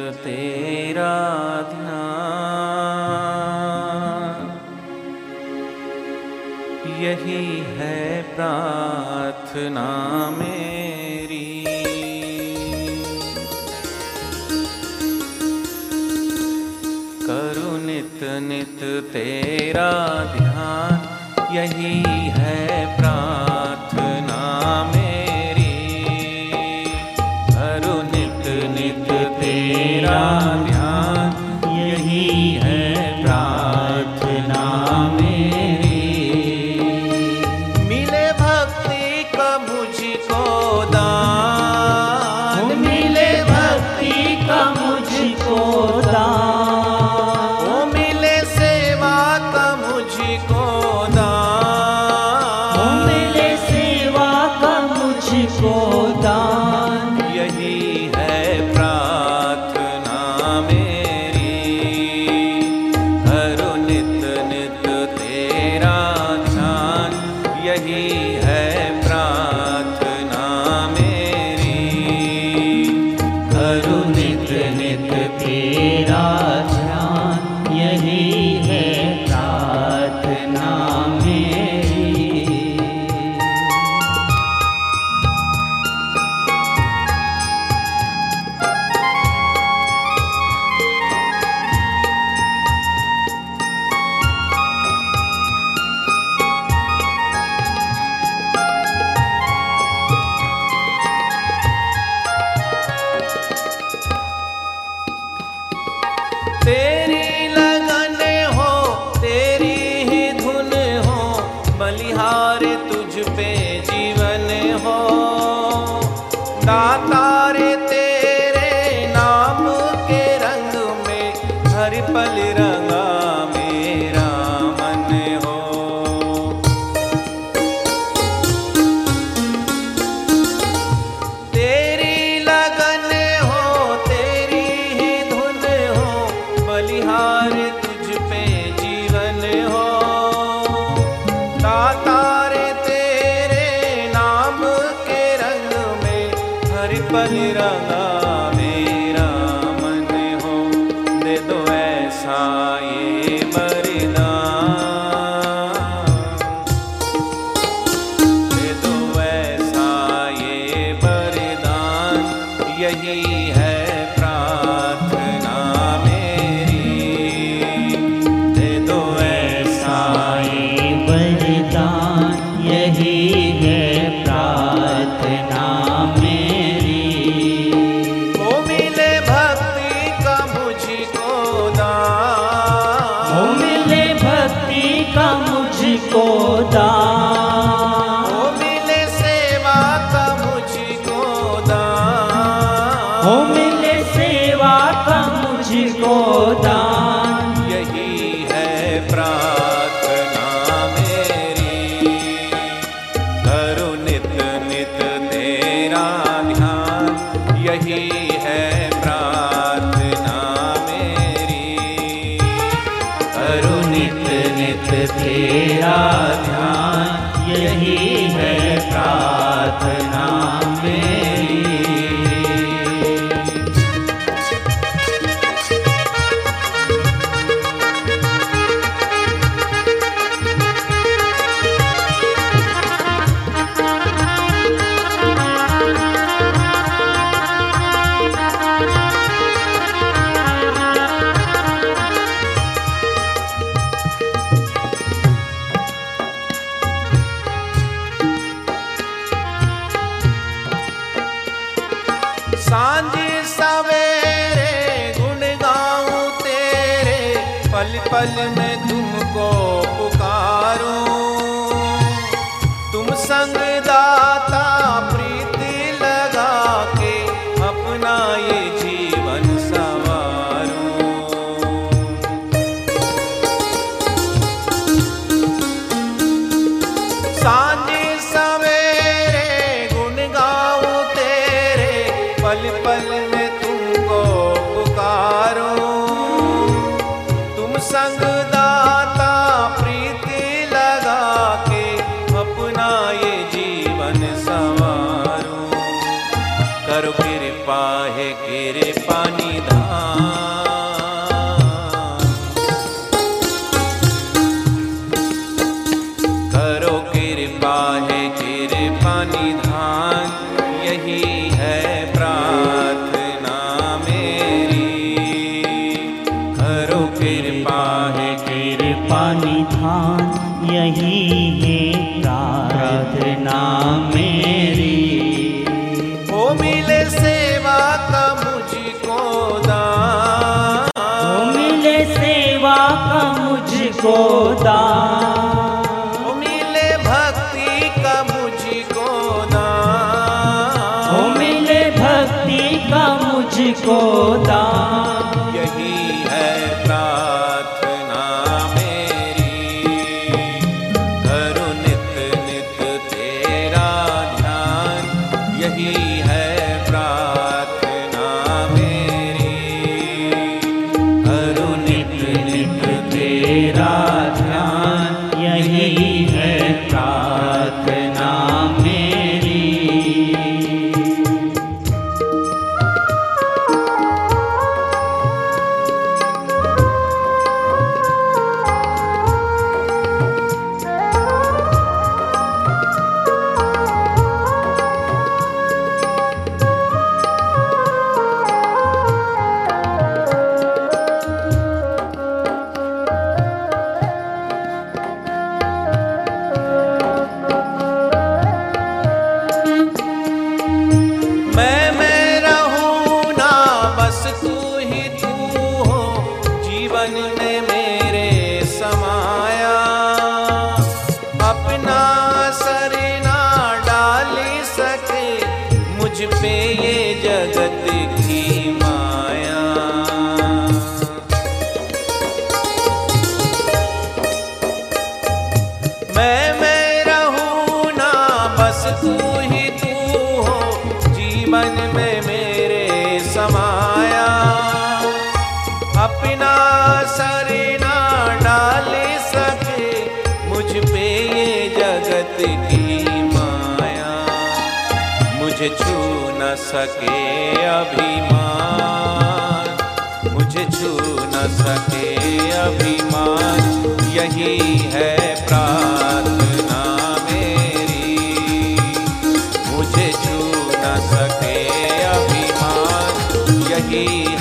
तेरा ध्यान। यही है प्रार्थना मेरी। करु नित नित तेरा ध्यान। यही है प्राण ficou. जाल में संग प्रीति लगा के अपना ये जीवन संवारो। करो कृपा, है कृपा निधान करो कृपा, है कृपा निधान यही है यही है प्रार्थना मेरी। ओ मिले सेवा का मुझको दान। ओ मिले सेवा का मुझको दान। मुझे छू न सके अभिमान। मुझे छू न सके अभिमान। यही है प्रार्थना मेरी। मुझे छू न सके अभिमान। यही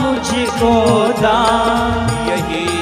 मुझको दान यही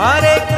हरे कृष्ण